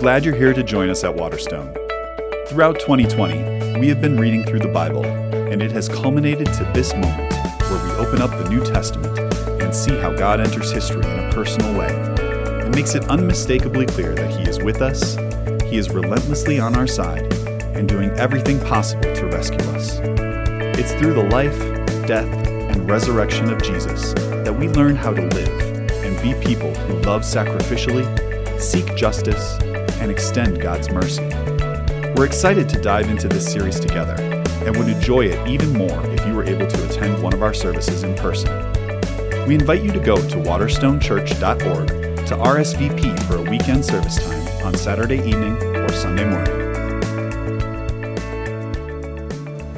glad you're here to join us at Waterstone. Throughout 2020, we have been reading through the Bible, and it has culminated to this moment where we open up the New Testament and see how God enters history in a personal way. It makes it unmistakably clear that He is with us, He is relentlessly on our side, and doing everything possible to rescue us. It's through the life, death, and resurrection of Jesus that we learn how to live and be people who love sacrificially, seek justice, and extend God's mercy. We're excited to dive into this series together and would enjoy it even more if you were able to attend one of our services in person. We invite you to go to waterstonechurch.org to RSVP for a weekend service time on Saturday evening or Sunday morning.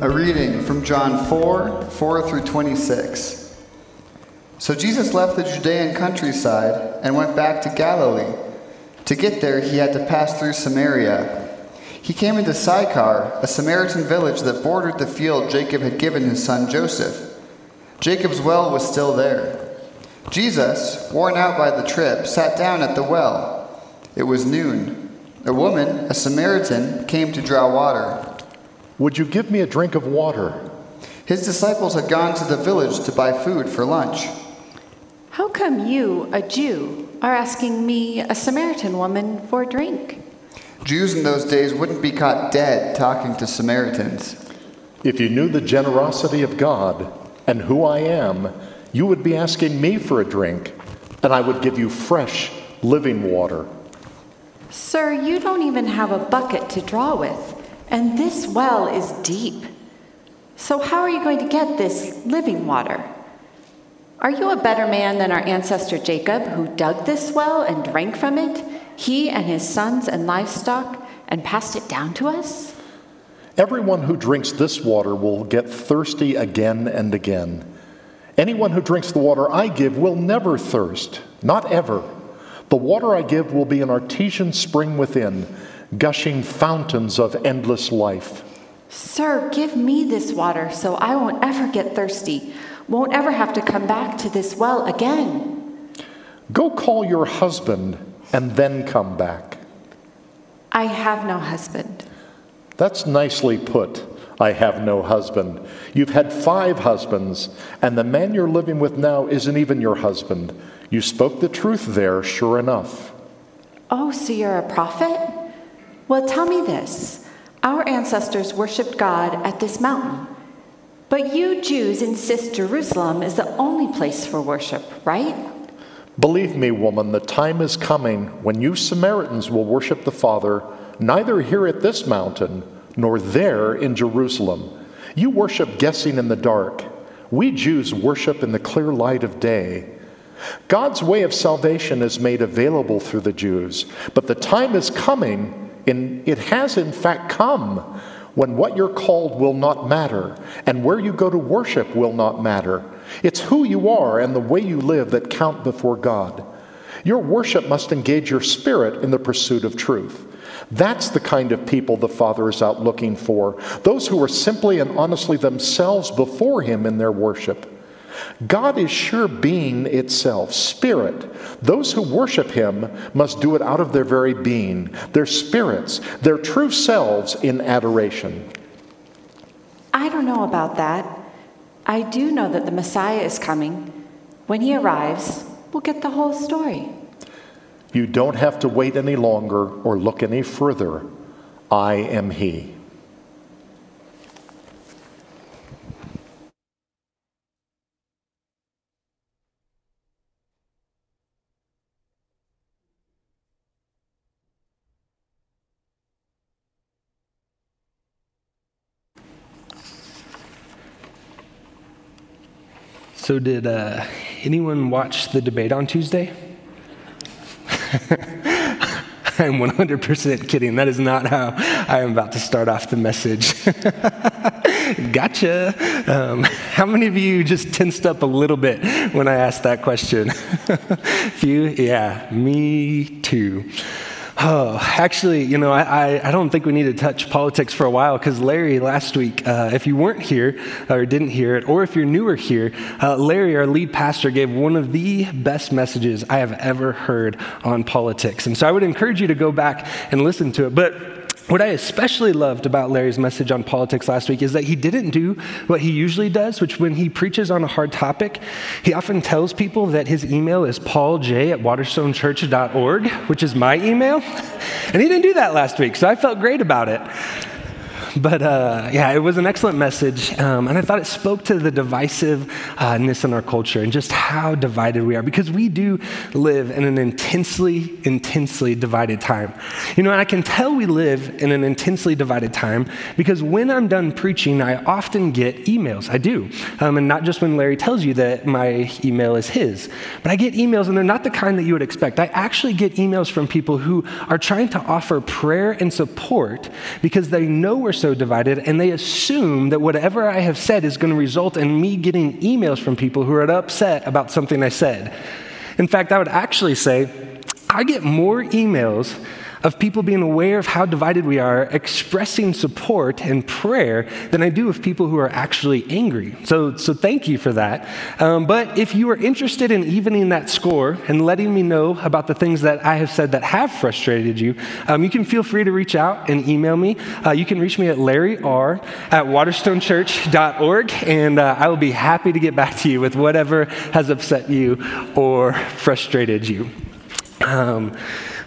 A reading from John 4 4 through 26. So Jesus left the Judean countryside and went back to Galilee. To get there, he had to pass through Samaria. He came into Sychar, a Samaritan village that bordered the field Jacob had given his son Joseph. Jacob's well was still there. Jesus, worn out by the trip, sat down at the well. It was noon. A woman, a Samaritan, came to draw water. Would you give me a drink of water? His disciples had gone to the village to buy food for lunch. How come you, a Jew, are asking me, a Samaritan woman, for a drink? Jews in those days wouldn't be caught dead talking to Samaritans. If you knew the generosity of God and who I am, you would be asking me for a drink, and I would give you fresh, living water. Sir, you don't even have a bucket to draw with, and this well is deep. So, how are you going to get this living water? Are you a better man than our ancestor Jacob, who dug this well and drank from it, he and his sons and livestock, and passed it down to us? Everyone who drinks this water will get thirsty again and again. Anyone who drinks the water I give will never thirst, not ever. The water I give will be an artesian spring within, gushing fountains of endless life. Sir, give me this water so I won't ever get thirsty won't ever have to come back to this well again. Go call your husband and then come back. I have no husband. That's nicely put. I have no husband. You've had five husbands, and the man you're living with now isn't even your husband. You spoke the truth there, sure enough. Oh, so you're a prophet? Well, tell me this. Our ancestors worshiped God at this mountain. But you Jews insist Jerusalem is the only place for worship, right? Believe me, woman, the time is coming when you Samaritans will worship the Father neither here at this mountain nor there in Jerusalem. You worship guessing in the dark. We Jews worship in the clear light of day. God's way of salvation is made available through the Jews, but the time is coming, and it has in fact come when what you're called will not matter and where you go to worship will not matter. It's who you are and the way you live that count before God. Your worship must engage your spirit in the pursuit of truth. That's the kind of people the Father is out looking for, those who are simply and honestly themselves before Him in their worship. God is sure being itself, spirit. Those who worship him must do it out of their very being, their spirits, their true selves in adoration. I don't know about that. I do know that the Messiah is coming. When he arrives, we'll get the whole story. You don't have to wait any longer or look any further. I am he. So, did uh, anyone watch the debate on Tuesday? I'm 100% kidding. That is not how I am about to start off the message. gotcha. Um, how many of you just tensed up a little bit when I asked that question? Few? Yeah, me too. Oh, actually, you know, I, I, don't think we need to touch politics for a while because Larry last week, uh, if you weren't here or didn't hear it, or if you're newer here, uh, Larry, our lead pastor, gave one of the best messages I have ever heard on politics. And so I would encourage you to go back and listen to it. But what I especially loved about Larry's message on politics last week is that he didn't do what he usually does, which when he preaches on a hard topic, he often tells people that his email is pauljay at waterstonechurch.org, which is my email. And he didn't do that last week, so I felt great about it. But uh, yeah, it was an excellent message. Um, and I thought it spoke to the divisiveness in our culture and just how divided we are because we do live in an intensely, intensely divided time. You know, I can tell we live in an intensely divided time because when I'm done preaching, I often get emails. I do. Um, and not just when Larry tells you that my email is his, but I get emails and they're not the kind that you would expect. I actually get emails from people who are trying to offer prayer and support because they know we're so divided, and they assume that whatever I have said is going to result in me getting emails from people who are upset about something I said. In fact, I would actually say I get more emails of people being aware of how divided we are, expressing support and prayer, than I do of people who are actually angry. So, so thank you for that. Um, but if you are interested in evening that score and letting me know about the things that I have said that have frustrated you, um, you can feel free to reach out and email me. Uh, you can reach me at Larry R at waterstonechurch.org, and uh, I will be happy to get back to you with whatever has upset you or frustrated you. Um,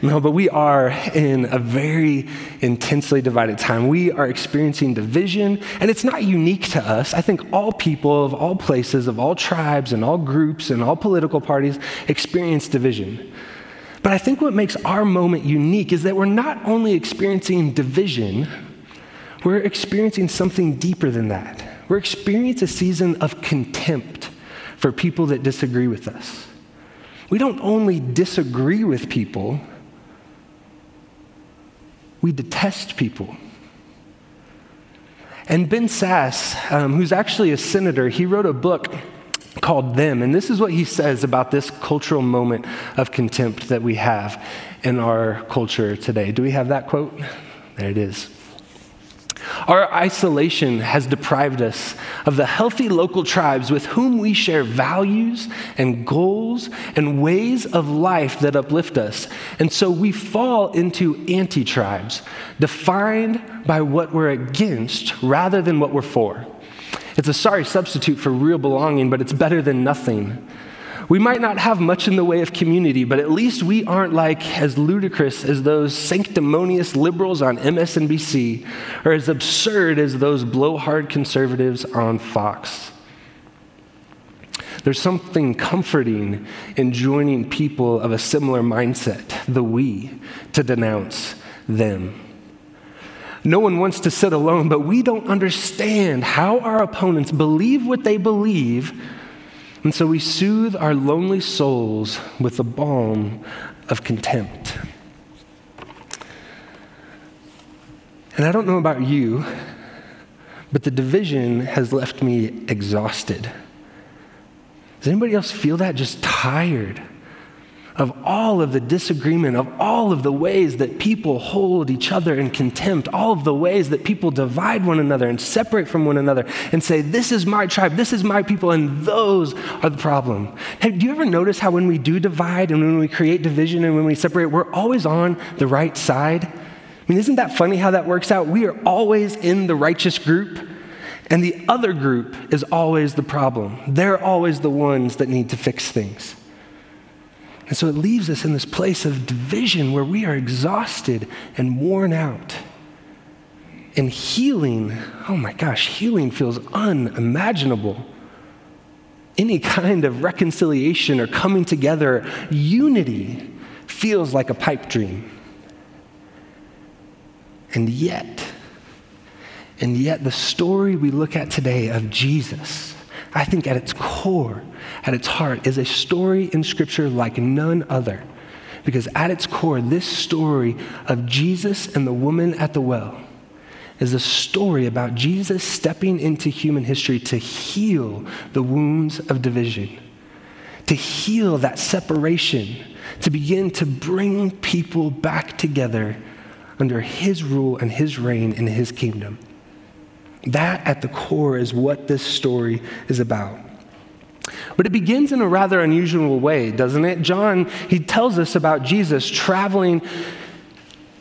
no, but we are in a very intensely divided time. We are experiencing division, and it's not unique to us. I think all people of all places, of all tribes, and all groups, and all political parties experience division. But I think what makes our moment unique is that we're not only experiencing division, we're experiencing something deeper than that. We're experiencing a season of contempt for people that disagree with us. We don't only disagree with people, we detest people. And Ben Sasse, um, who's actually a senator, he wrote a book called Them. And this is what he says about this cultural moment of contempt that we have in our culture today. Do we have that quote? There it is. Our isolation has deprived us of the healthy local tribes with whom we share values and goals and ways of life that uplift us. And so we fall into anti tribes, defined by what we're against rather than what we're for. It's a sorry substitute for real belonging, but it's better than nothing. We might not have much in the way of community, but at least we aren't like as ludicrous as those sanctimonious liberals on MSNBC or as absurd as those blowhard conservatives on Fox. There's something comforting in joining people of a similar mindset, the we, to denounce them. No one wants to sit alone, but we don't understand how our opponents believe what they believe and so we soothe our lonely souls with the balm of contempt. And I don't know about you, but the division has left me exhausted. Does anybody else feel that? Just tired of all of the disagreement, of all of the ways that people hold each other in contempt, all of the ways that people divide one another and separate from one another and say, This is my tribe, this is my people, and those are the problem. Hey, do you ever notice how when we do divide and when we create division and when we separate, we're always on the right side? I mean, isn't that funny how that works out? We are always in the righteous group. And the other group is always the problem. They're always the ones that need to fix things. And so it leaves us in this place of division where we are exhausted and worn out. And healing, oh my gosh, healing feels unimaginable. Any kind of reconciliation or coming together, unity feels like a pipe dream. And yet, and yet, the story we look at today of Jesus, I think at its core, at its heart is a story in Scripture like none other. Because at its core, this story of Jesus and the woman at the well is a story about Jesus stepping into human history to heal the wounds of division, to heal that separation, to begin to bring people back together under his rule and his reign in his kingdom. That at the core is what this story is about. But it begins in a rather unusual way, doesn't it? John, he tells us about Jesus traveling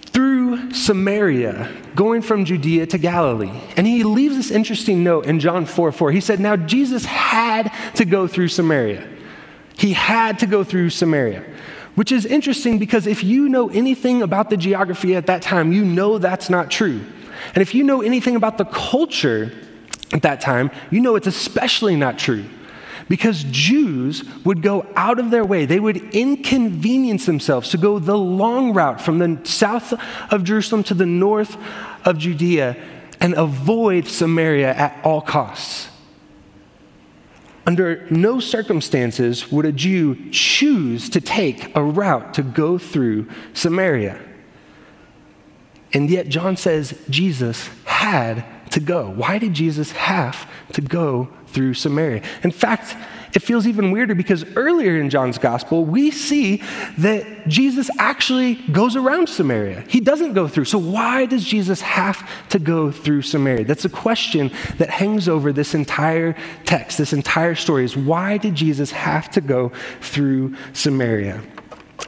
through Samaria, going from Judea to Galilee. And he leaves this interesting note in John 4 4. He said, Now Jesus had to go through Samaria. He had to go through Samaria, which is interesting because if you know anything about the geography at that time, you know that's not true. And if you know anything about the culture at that time, you know it's especially not true because Jews would go out of their way. They would inconvenience themselves to go the long route from the south of Jerusalem to the north of Judea and avoid Samaria at all costs. Under no circumstances would a Jew choose to take a route to go through Samaria. And yet, John says Jesus had to go. Why did Jesus have to go through Samaria? In fact, it feels even weirder because earlier in John's gospel, we see that Jesus actually goes around Samaria. He doesn't go through. So, why does Jesus have to go through Samaria? That's a question that hangs over this entire text, this entire story is why did Jesus have to go through Samaria?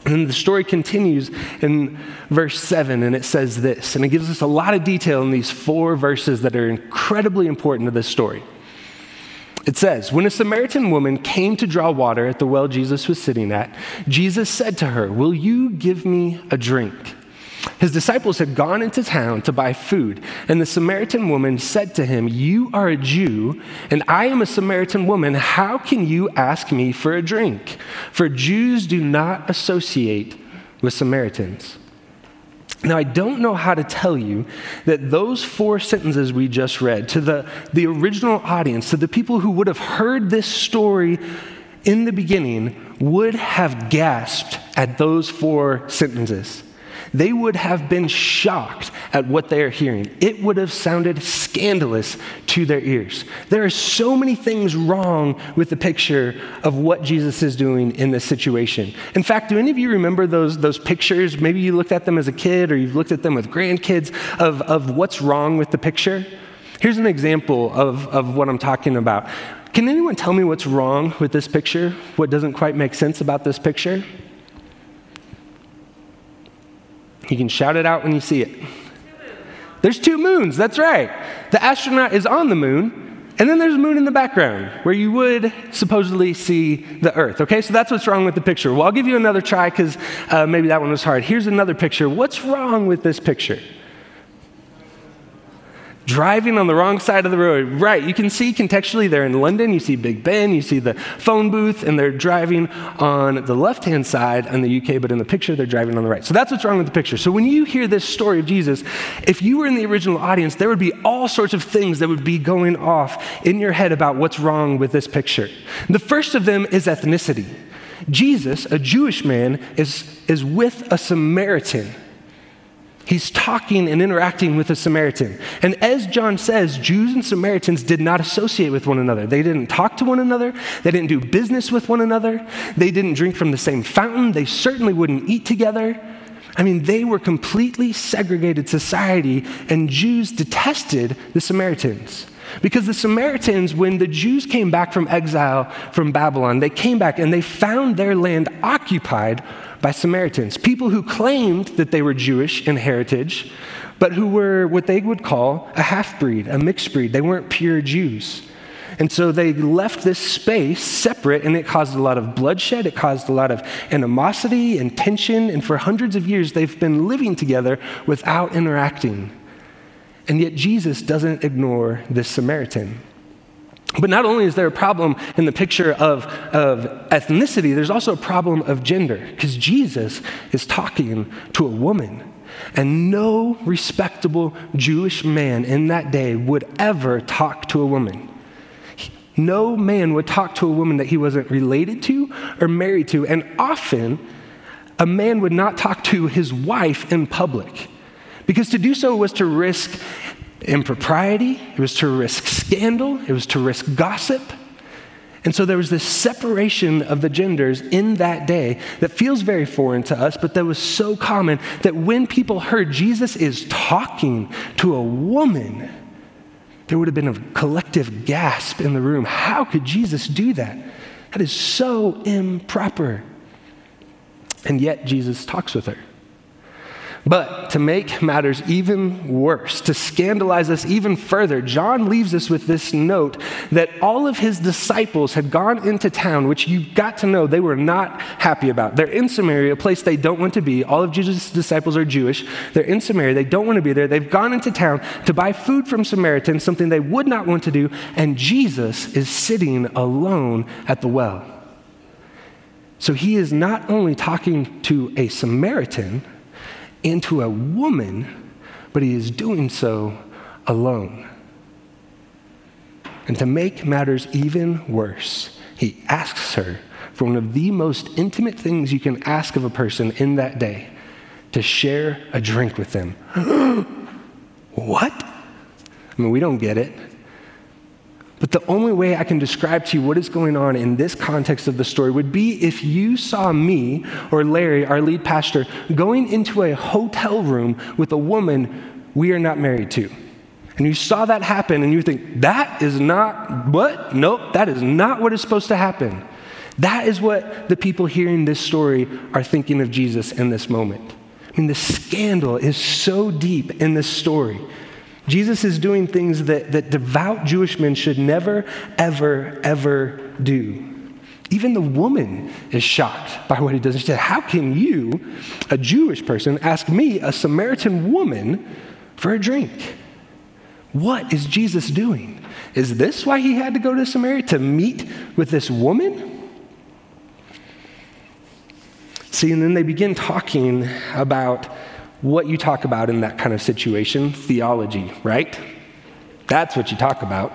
And the story continues in verse 7, and it says this, and it gives us a lot of detail in these four verses that are incredibly important to this story. It says, When a Samaritan woman came to draw water at the well Jesus was sitting at, Jesus said to her, Will you give me a drink? His disciples had gone into town to buy food, and the Samaritan woman said to him, You are a Jew, and I am a Samaritan woman. How can you ask me for a drink? For Jews do not associate with Samaritans. Now, I don't know how to tell you that those four sentences we just read to the, the original audience, to the people who would have heard this story in the beginning, would have gasped at those four sentences they would have been shocked at what they are hearing. It would have sounded scandalous to their ears. There are so many things wrong with the picture of what Jesus is doing in this situation. In fact, do any of you remember those, those pictures? Maybe you looked at them as a kid or you've looked at them with grandkids of, of what's wrong with the picture. Here's an example of, of what I'm talking about. Can anyone tell me what's wrong with this picture? What doesn't quite make sense about this picture? You can shout it out when you see it. There's two moons, that's right. The astronaut is on the moon, and then there's a moon in the background where you would supposedly see the Earth. Okay, so that's what's wrong with the picture. Well, I'll give you another try because uh, maybe that one was hard. Here's another picture. What's wrong with this picture? Driving on the wrong side of the road. Right, you can see contextually they're in London, you see Big Ben, you see the phone booth, and they're driving on the left hand side in the UK, but in the picture they're driving on the right. So that's what's wrong with the picture. So when you hear this story of Jesus, if you were in the original audience, there would be all sorts of things that would be going off in your head about what's wrong with this picture. The first of them is ethnicity. Jesus, a Jewish man, is, is with a Samaritan. He's talking and interacting with a Samaritan. And as John says, Jews and Samaritans did not associate with one another. They didn't talk to one another. They didn't do business with one another. They didn't drink from the same fountain. They certainly wouldn't eat together. I mean, they were completely segregated society, and Jews detested the Samaritans. Because the Samaritans, when the Jews came back from exile from Babylon, they came back and they found their land occupied by Samaritans, people who claimed that they were Jewish in heritage, but who were what they would call a half breed, a mixed breed. They weren't pure Jews. And so they left this space separate, and it caused a lot of bloodshed. It caused a lot of animosity and tension. And for hundreds of years, they've been living together without interacting. And yet, Jesus doesn't ignore this Samaritan. But not only is there a problem in the picture of, of ethnicity, there's also a problem of gender, because Jesus is talking to a woman. And no respectable Jewish man in that day would ever talk to a woman. No man would talk to a woman that he wasn't related to or married to. And often, a man would not talk to his wife in public because to do so was to risk impropriety, it was to risk scandal, it was to risk gossip. And so there was this separation of the genders in that day that feels very foreign to us, but that was so common that when people heard Jesus is talking to a woman, there would have been a collective gasp in the room. How could Jesus do that? That is so improper. And yet, Jesus talks with her. But to make matters even worse, to scandalize us even further, John leaves us with this note that all of his disciples had gone into town, which you got to know they were not happy about. They're in Samaria, a place they don't want to be. All of Jesus' disciples are Jewish. They're in Samaria. They don't want to be there. They've gone into town to buy food from Samaritans, something they would not want to do. And Jesus is sitting alone at the well. So he is not only talking to a Samaritan, into a woman, but he is doing so alone. And to make matters even worse, he asks her for one of the most intimate things you can ask of a person in that day to share a drink with them. what? I mean, we don't get it. But the only way I can describe to you what is going on in this context of the story would be if you saw me or Larry, our lead pastor, going into a hotel room with a woman we are not married to. And you saw that happen and you think, that is not what? Nope, that is not what is supposed to happen. That is what the people hearing this story are thinking of Jesus in this moment. I mean, the scandal is so deep in this story Jesus is doing things that, that devout Jewish men should never, ever, ever do. Even the woman is shocked by what he does. She said, How can you, a Jewish person, ask me, a Samaritan woman, for a drink? What is Jesus doing? Is this why he had to go to Samaria to meet with this woman? See, and then they begin talking about what you talk about in that kind of situation theology, right? That's what you talk about.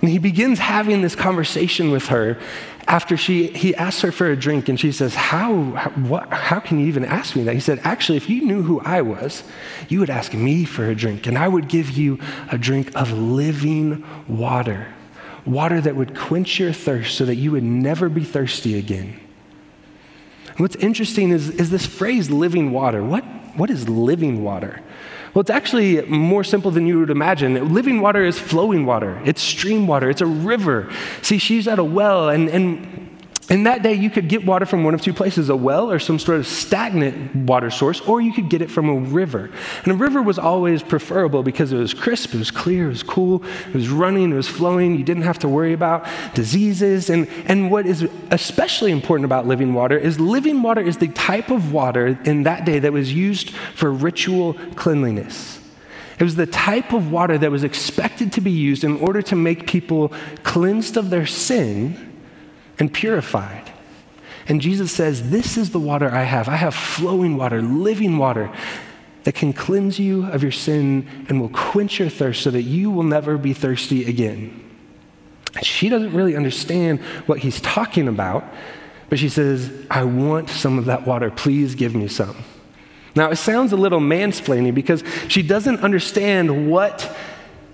And he begins having this conversation with her after she, he asks her for a drink, and she says, how, how, what, how can you even ask me that? He said, Actually, if you knew who I was, you would ask me for a drink, and I would give you a drink of living water, water that would quench your thirst so that you would never be thirsty again. What's interesting is, is this phrase, living water. What, what is living water? Well, it's actually more simple than you would imagine. Living water is flowing water, it's stream water, it's a river. See, she's at a well, and, and in that day, you could get water from one of two places a well or some sort of stagnant water source, or you could get it from a river. And a river was always preferable because it was crisp, it was clear, it was cool, it was running, it was flowing. You didn't have to worry about diseases. And, and what is especially important about living water is living water is the type of water in that day that was used for ritual cleanliness. It was the type of water that was expected to be used in order to make people cleansed of their sin and purified. And Jesus says, This is the water I have. I have flowing water, living water that can cleanse you of your sin and will quench your thirst so that you will never be thirsty again. She doesn't really understand what he's talking about, but she says, I want some of that water. Please give me some. Now, it sounds a little mansplaining because she doesn't understand what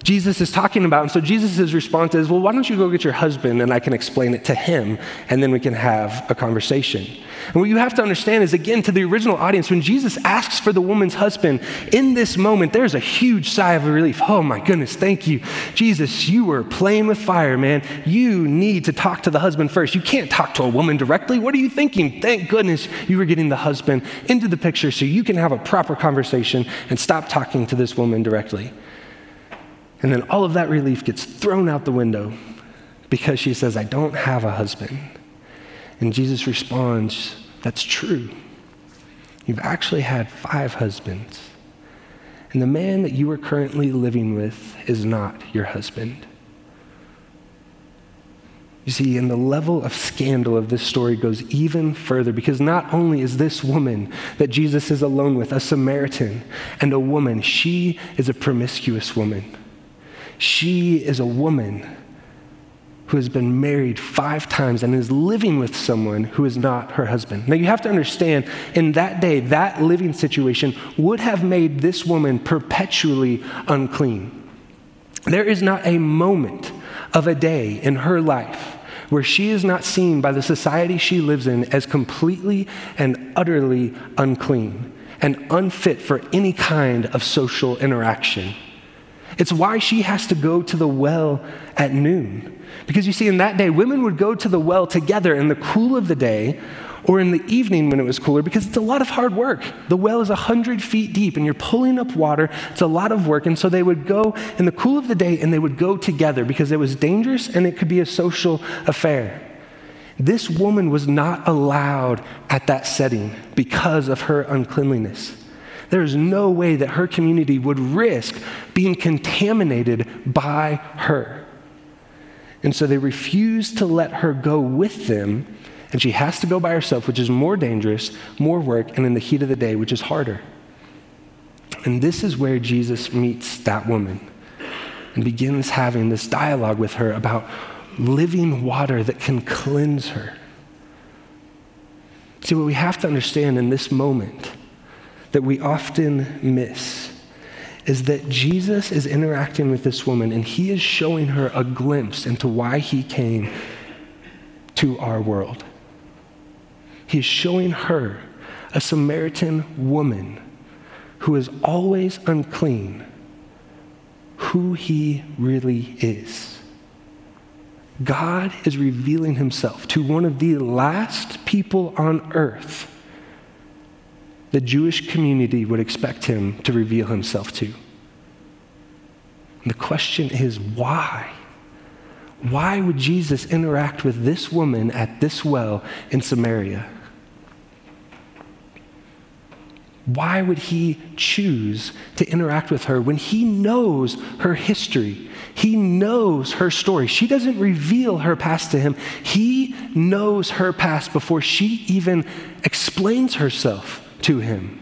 Jesus is talking about. And so Jesus' response is, Well, why don't you go get your husband and I can explain it to him and then we can have a conversation. And what you have to understand is, again, to the original audience, when Jesus asks for the woman's husband, in this moment, there's a huge sigh of relief. Oh my goodness, thank you. Jesus, you were playing with fire, man. You need to talk to the husband first. You can't talk to a woman directly. What are you thinking? Thank goodness you were getting the husband into the picture so you can have a proper conversation and stop talking to this woman directly. And then all of that relief gets thrown out the window because she says, I don't have a husband. And Jesus responds, That's true. You've actually had five husbands. And the man that you are currently living with is not your husband. You see, and the level of scandal of this story goes even further because not only is this woman that Jesus is alone with a Samaritan and a woman, she is a promiscuous woman. She is a woman who has been married five times and is living with someone who is not her husband. Now, you have to understand, in that day, that living situation would have made this woman perpetually unclean. There is not a moment of a day in her life where she is not seen by the society she lives in as completely and utterly unclean and unfit for any kind of social interaction. It's why she has to go to the well at noon. Because you see, in that day, women would go to the well together in the cool of the day or in the evening when it was cooler because it's a lot of hard work. The well is 100 feet deep and you're pulling up water. It's a lot of work. And so they would go in the cool of the day and they would go together because it was dangerous and it could be a social affair. This woman was not allowed at that setting because of her uncleanliness. There is no way that her community would risk being contaminated by her. And so they refuse to let her go with them and she has to go by herself, which is more dangerous, more work, and in the heat of the day, which is harder. And this is where Jesus meets that woman and begins having this dialogue with her about living water that can cleanse her. See, what we have to understand in this moment that we often miss is that Jesus is interacting with this woman and he is showing her a glimpse into why he came to our world. He is showing her, a Samaritan woman who is always unclean, who he really is. God is revealing himself to one of the last people on earth the Jewish community would expect him to reveal himself to. And the question is why? Why would Jesus interact with this woman at this well in Samaria? Why would he choose to interact with her when he knows her history? He knows her story. She doesn't reveal her past to him. He knows her past before she even explains herself to him.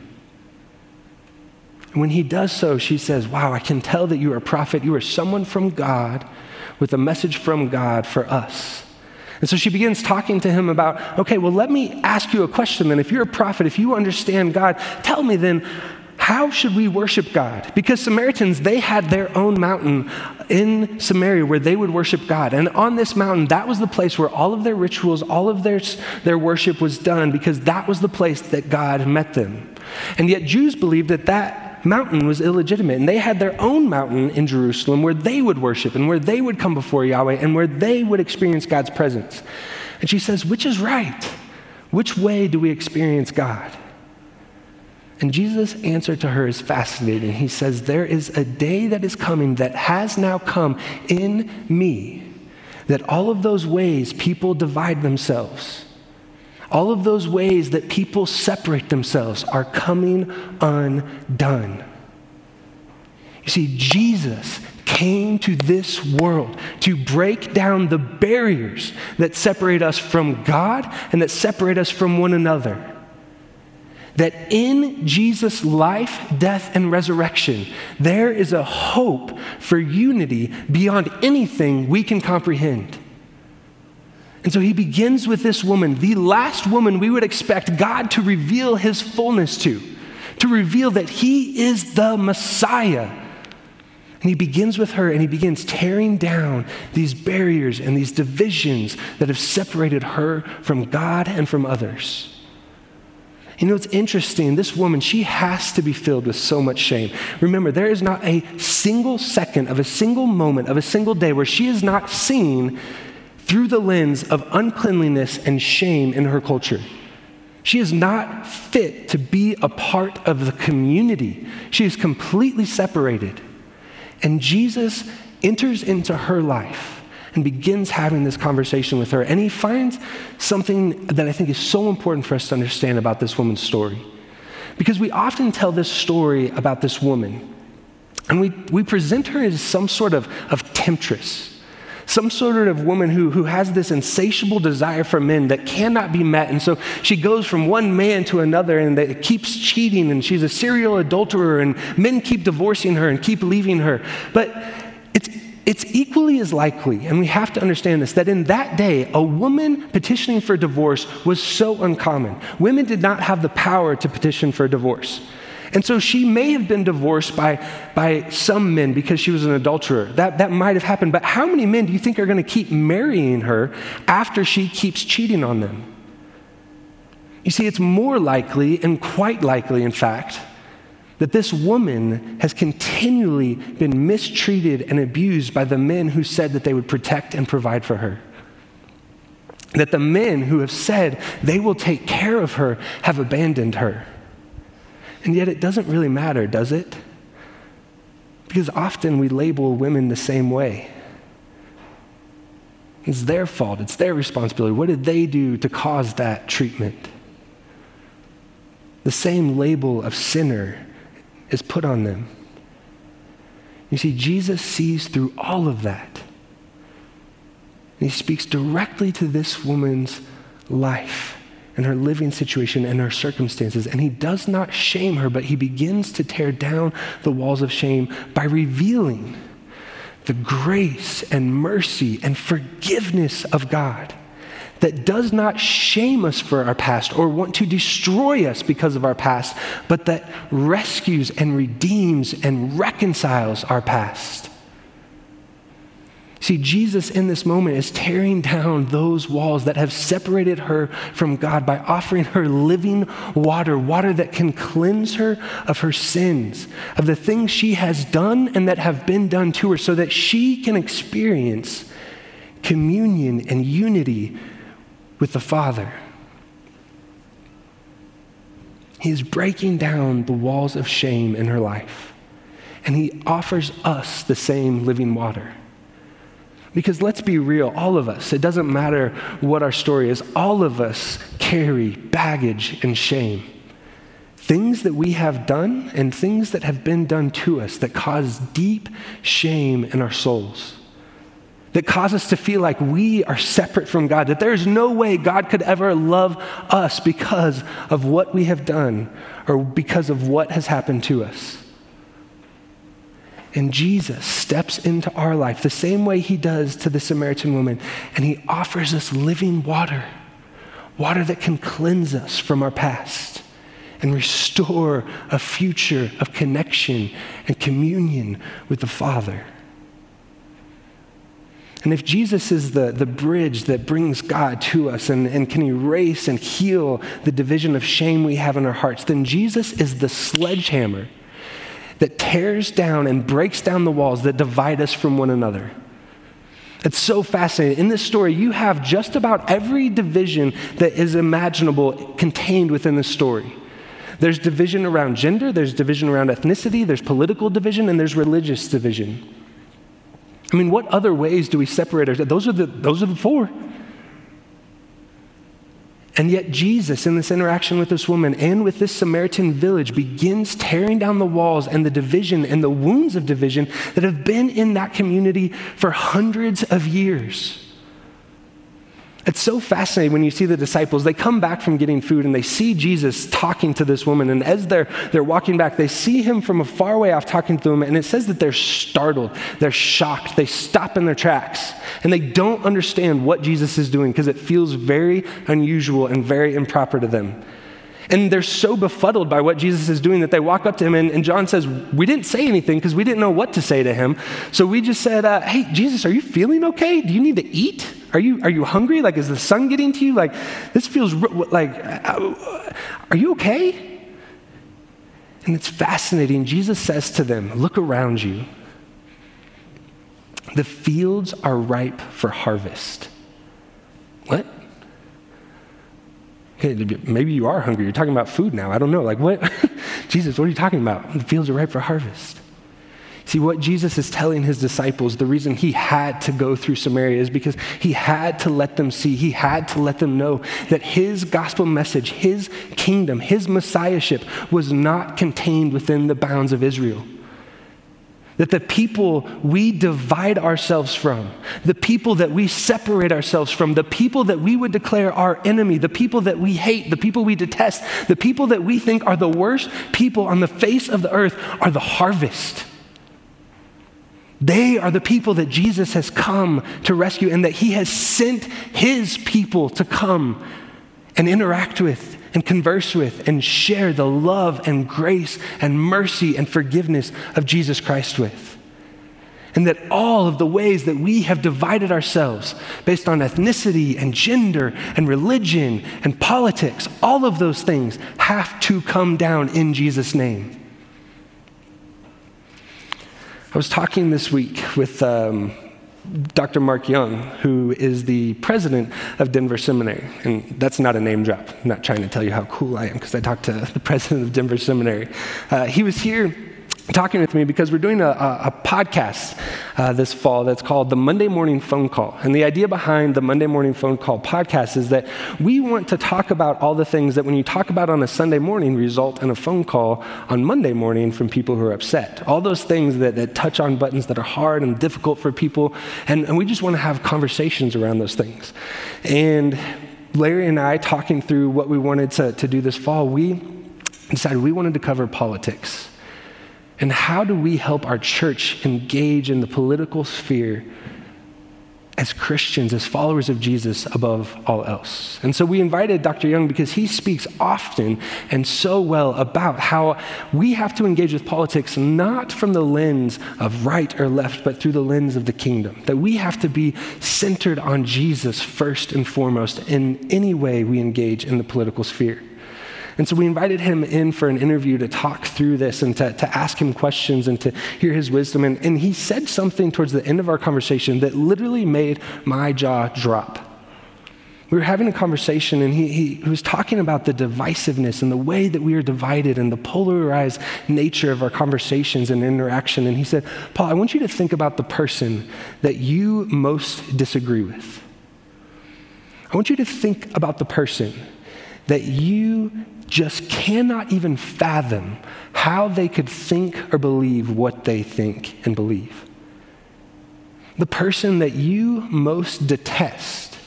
And when he does so, she says, Wow, I can tell that you are a prophet. You are someone from God with a message from God for us. And so she begins talking to him about, okay, well, let me ask you a question then. If you're a prophet, if you understand God, tell me then, how should we worship God? Because Samaritans, they had their own mountain in Samaria where they would worship God. And on this mountain, that was the place where all of their rituals, all of their, their worship was done because that was the place that God met them. And yet Jews believed that that mountain was illegitimate. And they had their own mountain in Jerusalem where they would worship and where they would come before Yahweh and where they would experience God's presence. And she says, Which is right? Which way do we experience God? And Jesus' answer to her is fascinating. He says, There is a day that is coming that has now come in me, that all of those ways people divide themselves all of those ways that people separate themselves are coming undone. You see, Jesus came to this world to break down the barriers that separate us from God and that separate us from one another. That in Jesus' life, death, and resurrection, there is a hope for unity beyond anything we can comprehend. And so he begins with this woman, the last woman we would expect God to reveal his fullness to, to reveal that he is the Messiah. And he begins with her and he begins tearing down these barriers and these divisions that have separated her from God and from others. You know, it's interesting. This woman, she has to be filled with so much shame. Remember, there is not a single second of a single moment of a single day where she is not seen through the lens of uncleanliness and shame in her culture. She is not fit to be a part of the community. She is completely separated. And Jesus enters into her life and begins having this conversation with her. And he finds something that I think is so important for us to understand about this woman's story. Because we often tell this story about this woman, and we, we present her as some sort of, of temptress some sort of woman who, who has this insatiable desire for men that cannot be met. And so she goes from one man to another and it keeps cheating, and she's a serial adulterer, and men keep divorcing her and keep leaving her. But it's, it's equally as likely, and we have to understand this, that in that day, a woman petitioning for divorce was so uncommon. Women did not have the power to petition for divorce. And so she may have been divorced by, by some men because she was an adulterer. That, that might have happened. But how many men do you think are going to keep marrying her after she keeps cheating on them? You see, it's more likely, and quite likely, in fact, that this woman has continually been mistreated and abused by the men who said that they would protect and provide for her. That the men who have said they will take care of her have abandoned her. And yet it doesn't really matter, does it? Because often we label women the same way. It's their fault, it's their responsibility. What did they do to cause that treatment? The same label of sinner is put on them. You see, Jesus sees through all of that. And he speaks directly to this woman's life and her living situation and her circumstances. And he does not shame her, but he begins to tear down the walls of shame by revealing the grace and mercy and forgiveness of God that does not shame us for our past or want to destroy us because of our past, but that rescues and redeems and reconciles our past. See, Jesus in this moment is tearing down those walls that have separated her from God by offering her living water, water that can cleanse her of her sins, of the things she has done and that have been done to her, so that she can experience communion and unity with the Father. He is breaking down the walls of shame in her life, and He offers us the same living water. Because let's be real, all of us, it doesn't matter what our story is, all of us carry baggage and shame. Things that we have done and things that have been done to us that cause deep shame in our souls. That cause us to feel like we are separate from God, that there's no way God could ever love us because of what we have done or because of what has happened to us. And Jesus steps into our life the same way he does to the Samaritan woman, and he offers us living water, water that can cleanse us from our past and restore a future of connection and communion with the Father. And if Jesus is the, the bridge that brings God to us and, and can erase and heal the division of shame we have in our hearts, then Jesus is the sledgehammer that tears down and breaks down the walls that divide us from one another. It's so fascinating. In this story, you have just about every division that is imaginable contained within the story. There's division around gender, there's division around ethnicity, there's political division, and there's religious division. I mean, what other ways do we separate ourselves? Those are the, those are the four. And yet, Jesus, in this interaction with this woman and with this Samaritan village, begins tearing down the walls and the division and the wounds of division that have been in that community for hundreds of years. It's so fascinating when you see the disciples. They come back from getting food and they see Jesus talking to this woman. And as they're, they're walking back, they see him from a far way off talking to them. And it says that they're startled, they're shocked, they stop in their tracks. And they don't understand what Jesus is doing because it feels very unusual and very improper to them. And they're so befuddled by what Jesus is doing that they walk up to him. And, and John says, We didn't say anything because we didn't know what to say to him. So we just said, uh, Hey, Jesus, are you feeling okay? Do you need to eat? Are you, are you hungry? Like, is the sun getting to you? Like, this feels like, uh, are you okay? And it's fascinating. Jesus says to them, Look around you. The fields are ripe for harvest. What? Okay, maybe you are hungry. You're talking about food now. I don't know. Like, what? Jesus, what are you talking about? The fields are ripe for harvest. See, what Jesus is telling his disciples, the reason he had to go through Samaria is because he had to let them see, he had to let them know that his gospel message, his kingdom, his messiahship was not contained within the bounds of Israel. That the people we divide ourselves from, the people that we separate ourselves from, the people that we would declare our enemy, the people that we hate, the people we detest, the people that we think are the worst people on the face of the earth are the harvest. They are the people that Jesus has come to rescue and that he has sent his people to come and interact with and converse with and share the love and grace and mercy and forgiveness of Jesus Christ with. And that all of the ways that we have divided ourselves based on ethnicity and gender and religion and politics, all of those things have to come down in Jesus' name. I was talking this week with um, Dr. Mark Young, who is the president of Denver Seminary. And that's not a name drop. I'm not trying to tell you how cool I am because I talked to the president of Denver Seminary. Uh, he was here talking with me because we're doing a, a, a podcast uh, this fall that's called the Monday Morning Phone Call. And the idea behind the Monday Morning Phone Call podcast is that we want to talk about all the things that when you talk about on a Sunday morning result in a phone call on Monday morning from people who are upset. All those things that, that touch on buttons that are hard and difficult for people. And, and we just want to have conversations around those things. And Larry and I, talking through what we wanted to, to do this fall, we decided we wanted to cover politics. And how do we help our church engage in the political sphere as Christians, as followers of Jesus above all else? And so we invited Dr. Young because he speaks often and so well about how we have to engage with politics not from the lens of right or left, but through the lens of the kingdom. That we have to be centered on Jesus first and foremost in any way we engage in the political sphere. And so we invited him in for an interview to talk through this and to, to ask him questions and to hear his wisdom. And, and he said something towards the end of our conversation that literally made my jaw drop. We were having a conversation, and he, he, he was talking about the divisiveness and the way that we are divided and the polarized nature of our conversations and interaction. And he said, Paul, I want you to think about the person that you most disagree with. I want you to think about the person that you just cannot even fathom how they could think or believe what they think and believe. The person that you most detest.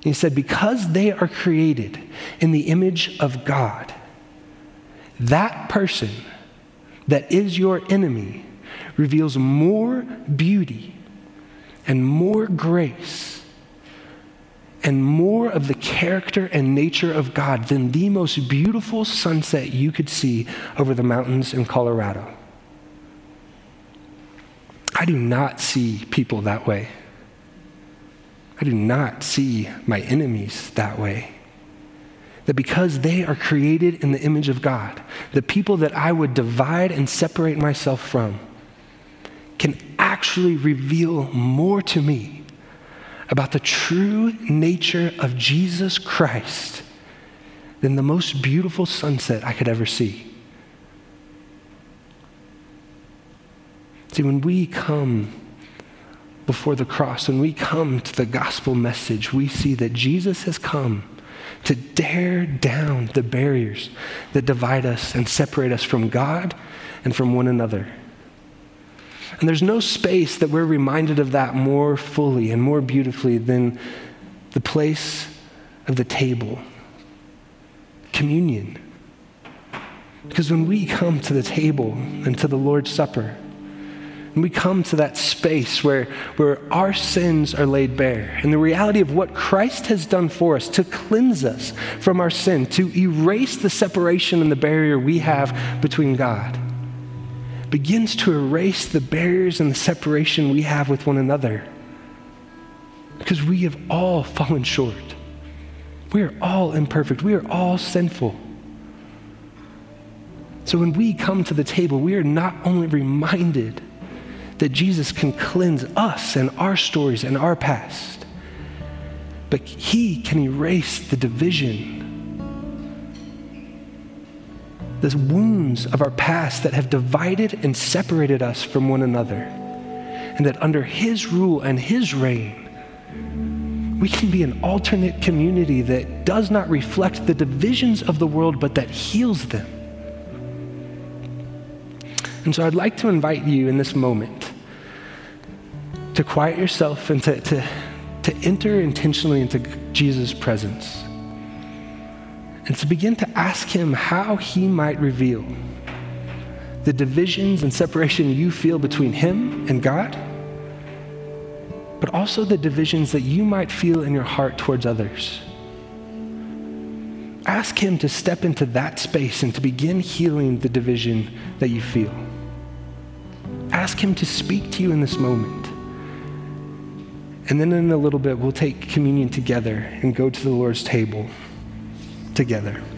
He said, because they are created in the image of God, that person that is your enemy reveals more beauty and more grace and more of the character and nature of God than the most beautiful sunset you could see over the mountains in Colorado. I do not see people that way. I do not see my enemies that way. That because they are created in the image of God, the people that I would divide and separate myself from can actually reveal more to me about the true nature of Jesus Christ than the most beautiful sunset I could ever see. See, when we come before the cross, when we come to the gospel message, we see that Jesus has come to tear down the barriers that divide us and separate us from God and from one another. And there's no space that we're reminded of that more fully and more beautifully than the place of the table, communion. Because when we come to the table and to the Lord's Supper, and we come to that space where, where our sins are laid bare, and the reality of what Christ has done for us to cleanse us from our sin, to erase the separation and the barrier we have between God begins to erase the barriers and the separation we have with one another. Because we have all fallen short. We are all imperfect. We are all sinful. So when we come to the table, we are not only reminded that Jesus can cleanse us and our stories and our past, but he can erase the division the wounds of our past that have divided and separated us from one another. And that under His rule and His reign, we can be an alternate community that does not reflect the divisions of the world, but that heals them. And so I'd like to invite you in this moment to quiet yourself and to, to, to enter intentionally into Jesus' presence and to begin to ask Him how He might reveal the divisions and separation you feel between Him and God, but also the divisions that you might feel in your heart towards others. ask Him to step into that space and to begin healing the division that you feel. Ask Him to speak to you in this moment. And then in a little bit, we'll take communion together and go to the Lord's table together.